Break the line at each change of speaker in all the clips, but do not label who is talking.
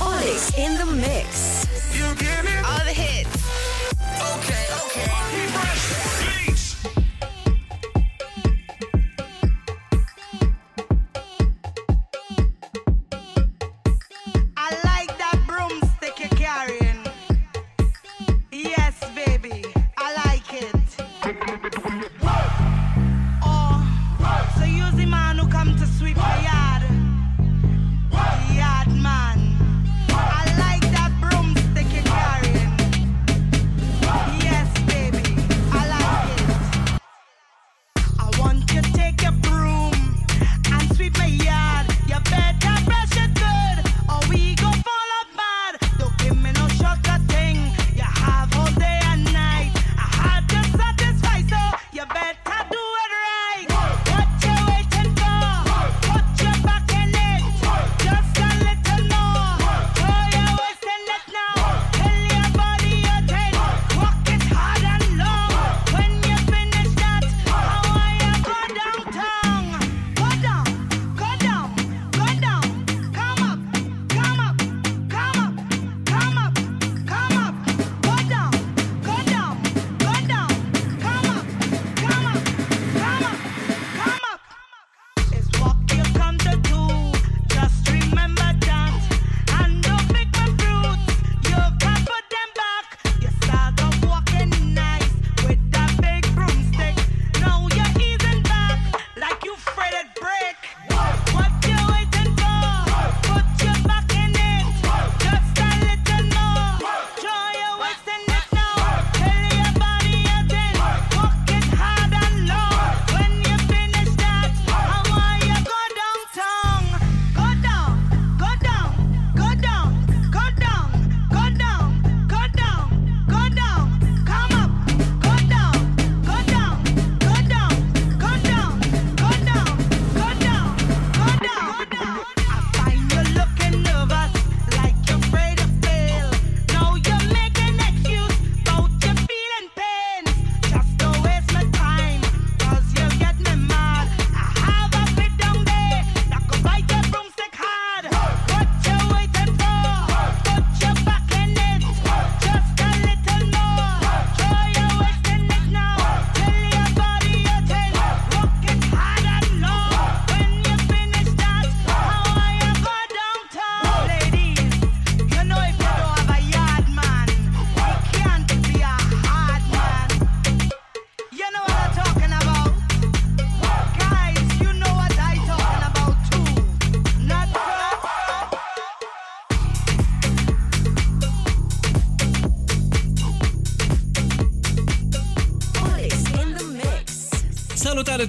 Olix in the mix.
You get it?
All the hits.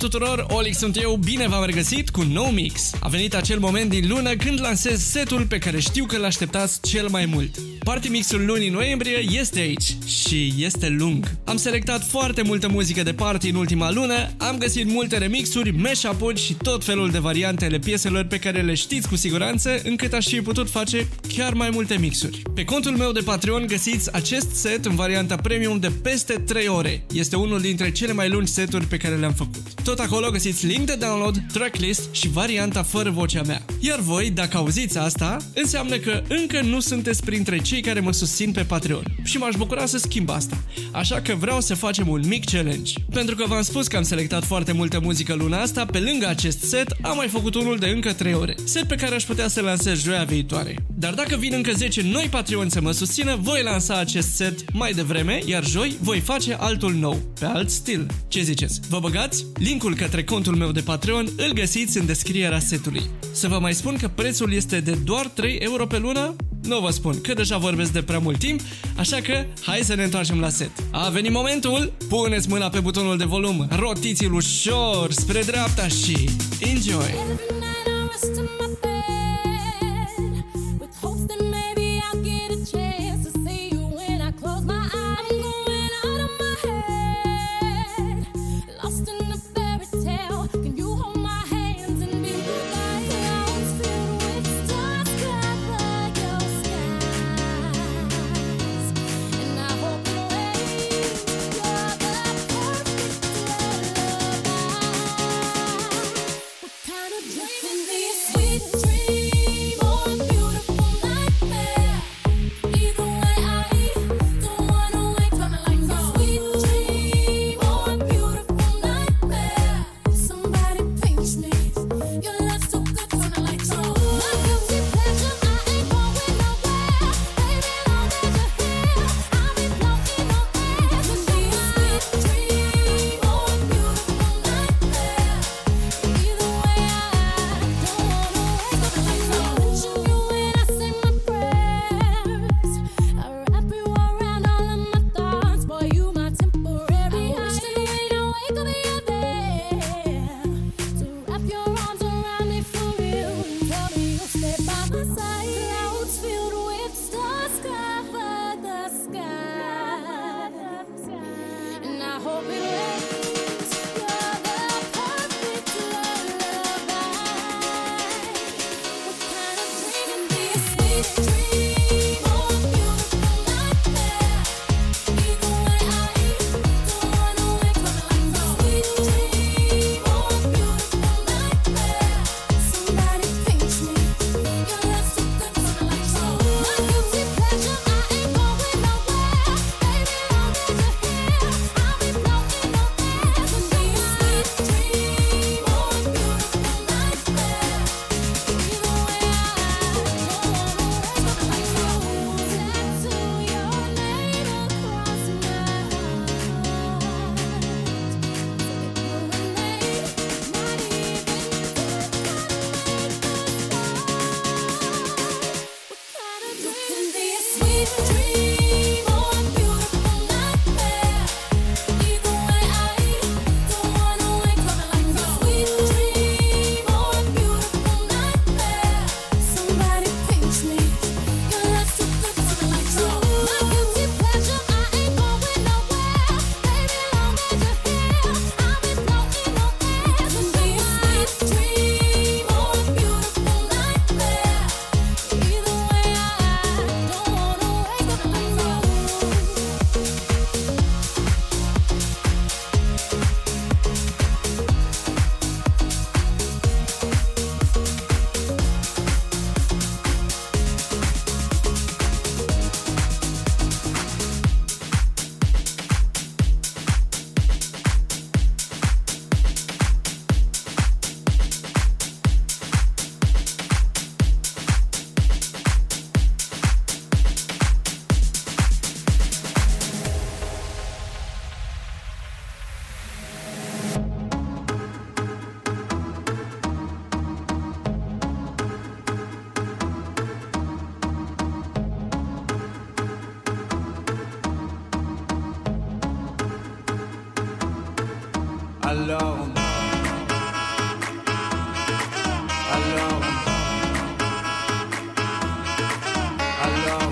Tuturor, Olix sunt eu, bine v-am regăsit cu un nou mix. A venit acel moment din lună când lansez setul pe care știu că l-așteptați cel mai mult. Party mixul lunii noiembrie este aici și este lung. Am selectat foarte multă muzică de party în ultima lună, am găsit multe remixuri, mashup-uri și tot felul de variante ale pieselor pe care le știți cu siguranță, încât aș fi putut face chiar mai multe mixuri. Pe contul meu de Patreon găsiți acest set în varianta premium de peste 3 ore. Este unul dintre cele mai lungi seturi pe care le-am făcut. Tot acolo găsiți link de download, tracklist și varianta fără vocea mea. Iar voi, dacă auziți asta, înseamnă că încă nu sunteți printre cei care mă susțin pe Patreon. Și m-aș bucura să schimb asta. Așa că vreau să facem un mic challenge. Pentru că v-am spus că am selectat foarte multă muzică luna asta, pe lângă acest set am mai făcut unul de încă 3 ore. Set pe care aș putea să lansez joia viitoare. Dar dacă vin încă 10 noi Patreon să mă susțină, voi lansa acest set mai devreme, iar joi voi face altul nou, pe alt stil. Ce ziceți? Vă băgați? Linkul către contul meu de Patreon îl găsiți în descrierea setului. Să vă mai spun că prețul este de doar 3 euro pe lună? Nu vă spun, că deja vorbesc de prea mult timp, așa că hai să ne întoarcem la set. A venit momentul, puneți mâna pe butonul de volum, rotiți-l ușor spre dreapta și enjoy!
Every night I rest in my bed Allah.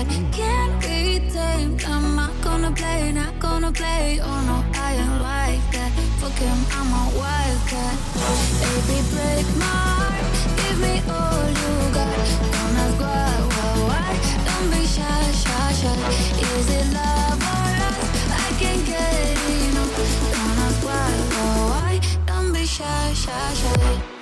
but
can't
be
tamed. I'm not gonna play, not gonna play. Oh no, I ain't like that. Fuck him, I'm a wildcat. Baby, break my heart, give me all you got. Don't ask why, why, why. Don't be shy, shy, shy. Is it love or lust? I can't get enough. Don't ask why, why, why. Don't be shy, shy, shy.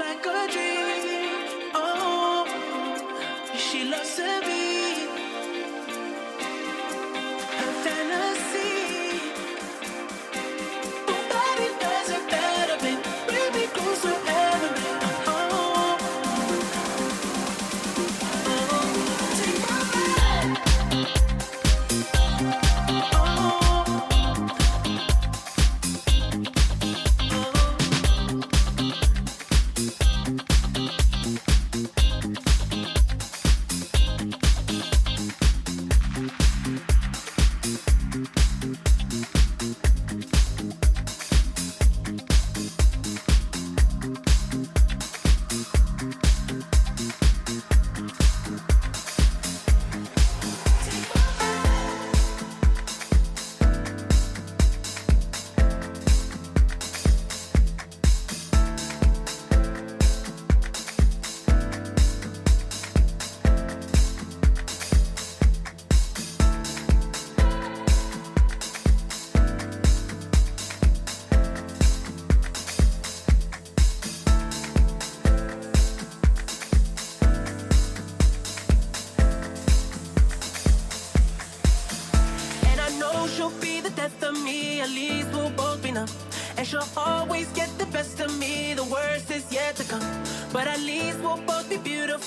like a dream.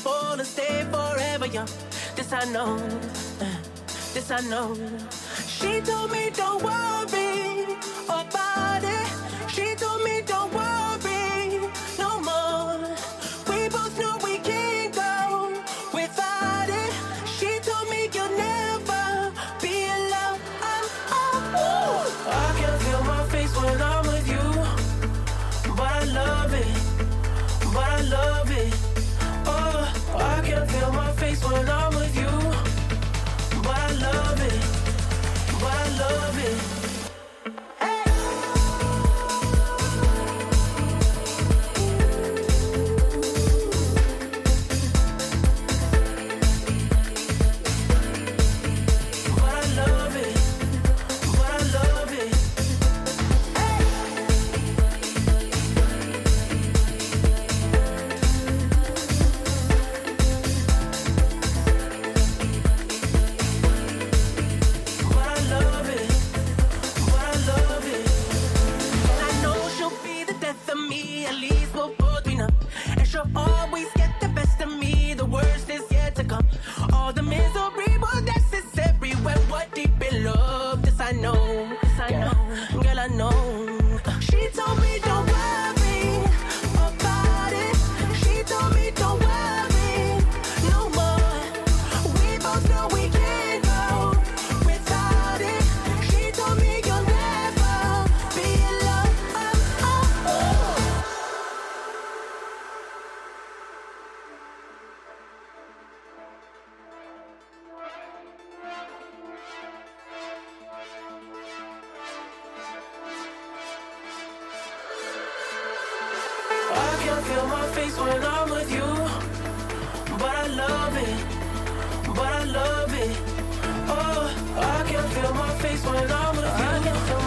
Fall to stay forever young. This I know, this I know. She told me don't worry. but I love it, but I love it. Oh, I can feel my face when I'm with you.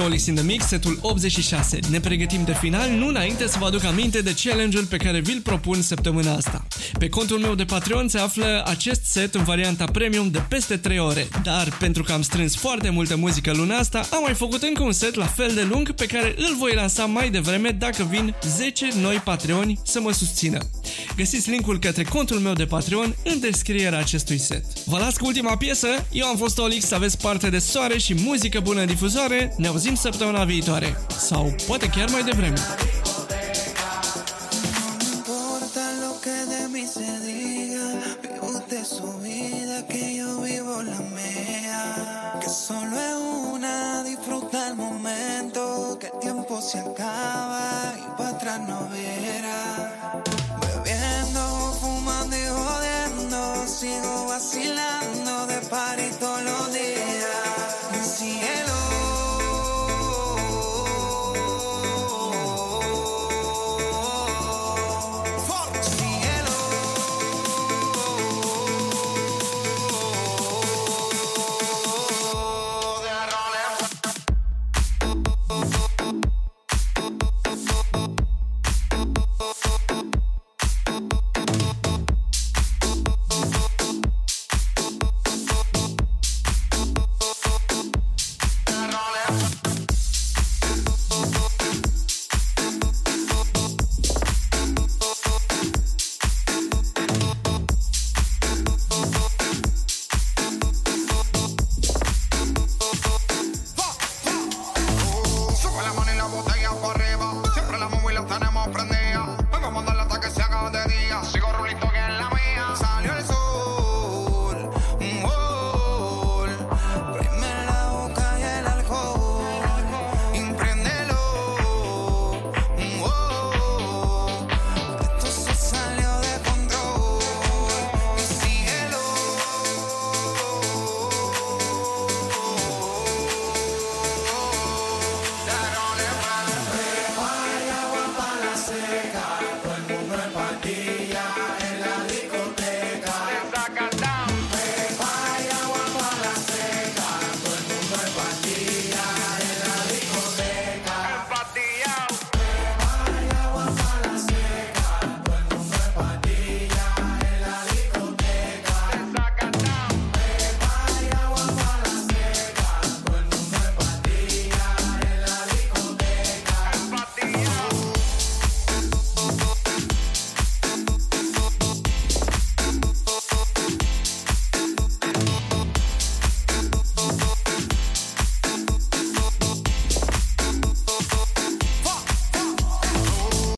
Aceasta este Olix in the Mix, setul 86. Ne pregătim de final, nu înainte să vă aduc aminte de challenge-ul pe care vi-l propun săptămâna asta. Pe contul meu de Patreon se află acest set în varianta premium de peste 3 ore, dar pentru că am strâns foarte multă muzică luna asta, am mai făcut încă un set la fel de lung pe care îl voi lansa mai devreme dacă vin 10 noi Patreoni să mă susțină. Găsiți linkul către contul meu de Patreon în descrierea acestui set. Vă las cu ultima piesă, eu am fost Olix, să aveți parte de soare și muzică bună în difuzoare, ne auzim săptămâna viitoare. Sau poate chiar mai devreme.
importa lo que de mí se diga. Vive usted su vida, que yo vivo la mía. Que solo es una, disfruta el momento. Que el tiempo se acaba y para atrás no viera. See love.